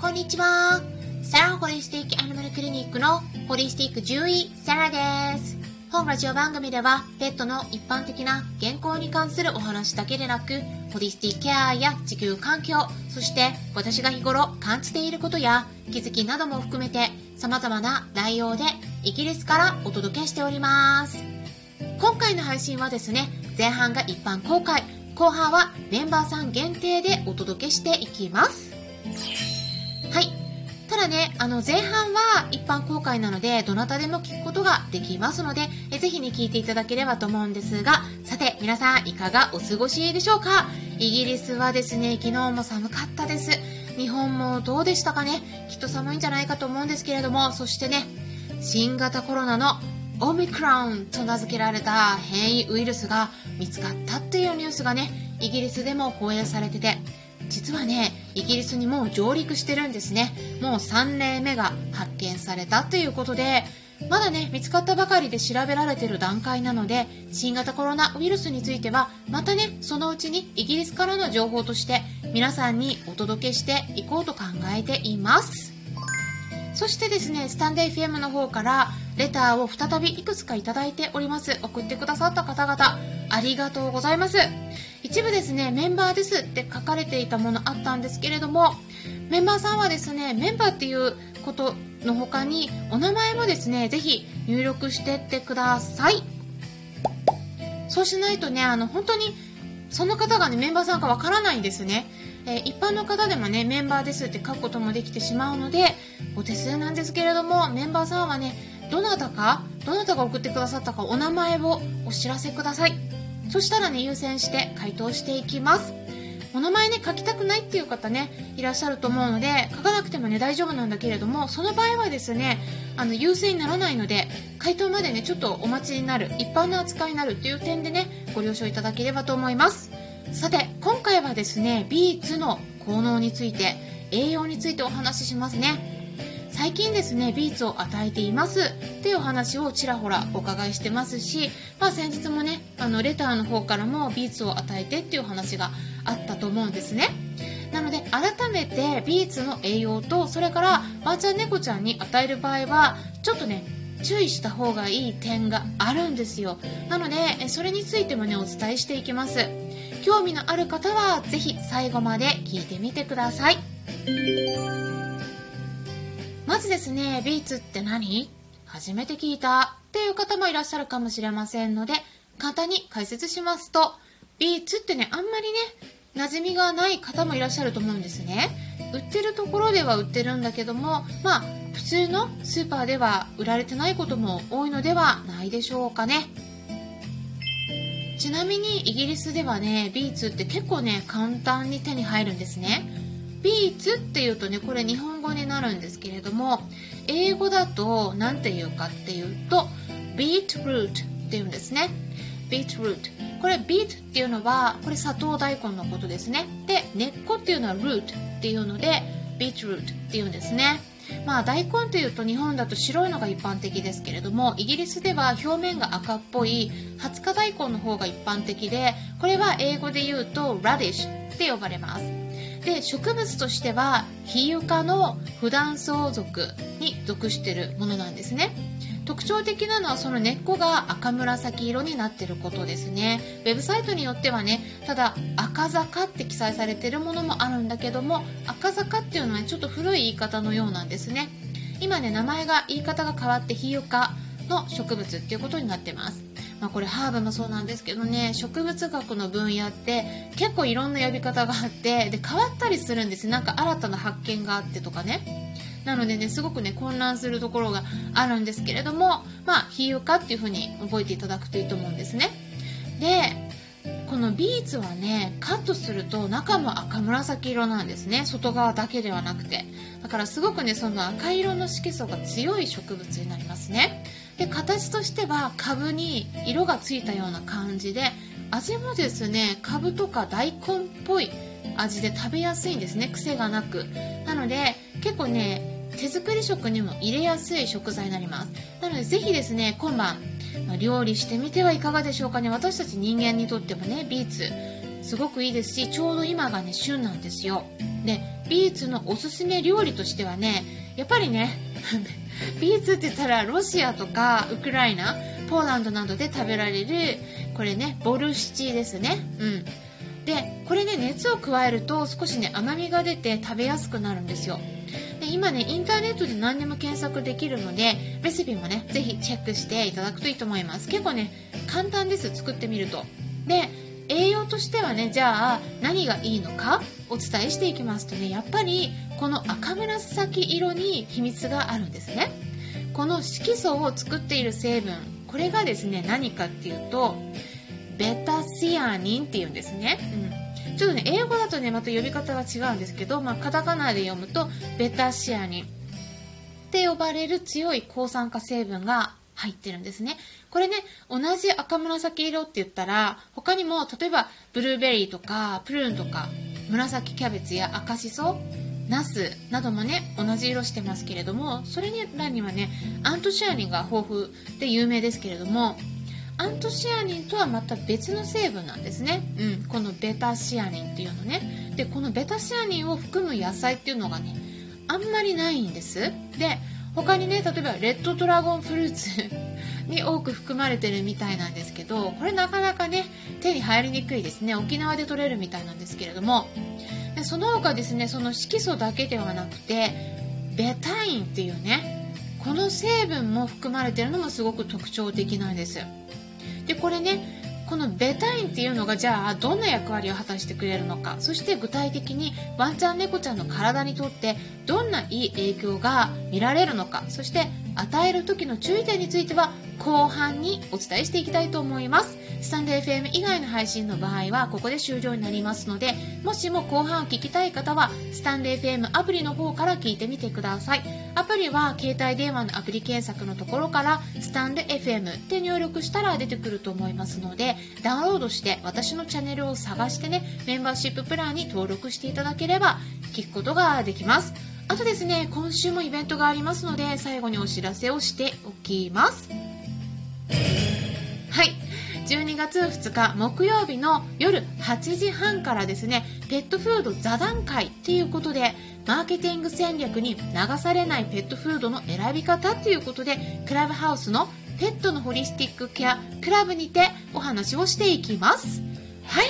こんにちは。サラホリスティックアニマルクリニックのホリスティック獣医、サラです。本ラジオ番組では、ペットの一般的な健康に関するお話だけでなく、ホリスティックケアや地球環境、そして私が日頃感じていることや気づきなども含めて様々な内容でイギリスからお届けしております。今回の配信はですね、前半が一般公開、後半はメンバーさん限定でお届けしていきます。はい。ただね、あの前半は一般公開なので、どなたでも聞くことができますので、えぜひね、聞いていただければと思うんですが、さて、皆さんいかがお過ごしでしょうか？イギリスはですね、昨日も寒かったです。日本もどうでしたかね？きっと寒いんじゃないかと思うんですけれども、そしてね、新型コロナのオミクロンと名付けられた変異ウイルスが見つかったっていうニュースがね、イギリスでも放映されてて、実はね、イギリスにもう上陸してるんですね。もう3例目が発見されたということで、まだね、見つかったばかりで調べられてる段階なので、新型コロナウイルスについては、またね、そのうちにイギリスからの情報として皆さんにお届けしていこうと考えています。そしてですね、スタンデー FM の方からレターを再びいくつかいただいております。送ってくださった方々、ありがとうございます。一部ですね、メンバーですって書かれていたものあったんですけれども、メンバーさんはですね、メンバーっていうことの他に、お名前もですね、ぜひ入力してってください。そうしないとね、あの、本当に、その方がね、メンバーさんかわからないんですね。えー、一般の方でもね、メンバーですって書くこともできてしまうので、お手数なんですけれども、メンバーさんはね、どなたか、どなたが送ってくださったかお名前をお知らせください。そしたらね、優先して回答していきます。お名前ね、書きたくないっていう方ね、いらっしゃると思うので、書かなくてもね、大丈夫なんだけれども、その場合はですね、あの、優先にならないので、回答までね、ちょっとお待ちになる、一般の扱いになるっていう点でね、ご了承いただければと思います。さて、今回はですね、ビーツの効能について、栄養についてお話ししますね。最近ですねビーツを与えています。っていうお話をちらほらお伺いしてますし、まあ、先日もねあのレターの方からもビーツを与えてっていう話があったと思うんですね。なので改めてビーツの栄養とそれからワンちゃん猫ちゃんに与える場合はちょっとね注意した方がいい点があるんですよ。なのでそれについてもねお伝えしていきます。興味のある方は是非最後まで聞いてみてください。まずですね、ビーツって何？初めて聞いたっていう方もいらっしゃるかもしれませんので、簡単に解説しますと、ビーツってね、あんまりね、馴染みがない方もいらっしゃると思うんですね。売ってるところでは売ってるんだけども、まあ、普通のスーパーでは売られてないことも多いのではないでしょうかね。ちなみにイギリスではね、ビーツって結構ね、簡単に手に入るんですね。ビーツっていうとねこれ日本語になるんですけれども英語だと何て言うかっていうとビートルートっていうんですね。ビートルートこれビートっていうのはこれ砂糖大根のことですね。で根っこっていうのはルートっていうのでビートルートっていうんですね。まあ大根というと日本だと白いのが一般的ですけれどもイギリスでは表面が赤っぽい20日大根の方が一般的でこれは英語で言うとラディッシュって呼ばれます。で植物としてはヒユ科の普段草属に属しているものなんですね。特徴的なのはその根っこが赤紫色になっていることですね。ウェブサイトによってはねただ赤坂って記載されているものもあるんだけども赤坂っていうのはちょっと古い言い方のようなんですね。今ね名前が言い方が変わってヒユ科の植物っていうことになってます。まあ、これハーブもそうなんですけどね植物学の分野って結構いろんな呼び方があってで変わったりするんです。なんか新たな発見があってとかね。なのでねすごくね混乱するところがあるんですけれどもまあ比喩化っていう風に覚えていただくといいと思うんですね。でこのビーツはねカットすると中も赤紫色なんですね。外側だけではなくて。だからすごくねその赤色の色素が強い植物になりますね。で形としては株に色がついたような感じで味もですね株とか大根っぽい味で食べやすいんですね癖がなく。なので結構ね手作り食にも入れやすい食材になります。なのでぜひですね今晩料理してみてはいかがでしょうかね。私たち人間にとってもねビーツすごくいいですしちょうど今がね旬なんですよ。でビーツのおすすめ料理としてはねやっぱりね ビーツって言ったらロシアとかウクライナポーランドなどで食べられるこれねボルシチですね。うん。でこれね熱を加えると少しね甘みが出て食べやすくなるんですよ。で今ねインターネットで何でも検索できるのでレシピもねぜひチェックしていただくといいと思います。結構ね簡単です作ってみると。で栄養としてはねじゃあ何がいいのかお伝えしていきますとねやっぱりこの赤紫色に秘密があるんですね。この色素を作っている成分これがですね何かっていうとベタシアニンっていうんですね、うん、ちょっとね英語だとねまた呼び方が違うんですけど、まあ、カタカナで読むとベタシアニンって呼ばれる強い抗酸化成分が入ってるんですね。これね同じ赤紫色って言ったら他にも例えばブルーベリーとかプルーンとか紫キャベツや赤しそナスなどもね同じ色してますけれどもそれらにはねアントシアニンが豊富で有名ですけれどもアントシアニンとはまた別の成分なんですね、うん、このベタシアニンっていうのね。でこのベタシアニンを含む野菜っていうのがねあんまりないんです。で他にね例えばレッドドラゴンフルーツ に多く含まれてるみたいなんですけどこれなかなかね手に入りにくいですね。沖縄で取れるみたいなんですけれどもでその他ですねその色素だけではなくてベタインっていうねこの成分も含まれてるのもすごく特徴的なんです。でこれねこのベタインっていうのがじゃあどんな役割を果たしてくれるのかそして具体的にワンちゃん猫ちゃんの体にとってどんないい影響が見られるのかそして与える時の注意点については後半にお伝えしていきたいと思います。スタンデー FM 以外の配信の場合はここで終了になりますのでもしも後半を聞きたい方はスタンデー FM アプリの方から聞いてみてください。アプリは携帯電話のアプリ検索のところからスタンデ FM って入力したら出てくると思いますのでダウンロードして私のチャンネルを探してねメンバーシッププランに登録していただければ聞くことができます。あとですね今週もイベントがありますので最後にお知らせをしておきます。12月2日木曜日の夜8時半からですねペットフード座談会っていうことでマーケティング戦略に流されないペットフードの選び方っていうことでクラブハウスのペットのホリスティックケアクラブにてお話をしていきます。はい。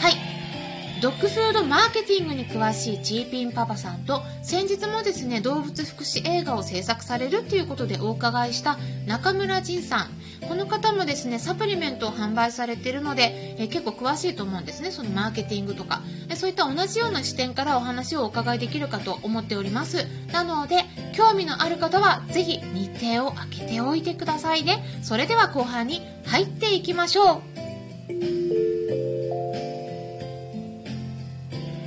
はい。ドッグフードマーケティングに詳しいチーピンパパさんと先日もですね動物福祉映画を制作されるということでお伺いした中村仁さんこの方もですねサプリメントを販売されているので、え結構詳しいと思うんですね。そのマーケティングとか。えそういった同じような視点からお話をお伺いできるかと思っております。なので興味のある方は是非日程を空けておいてくださいね。それでは後半に入っていきましょう。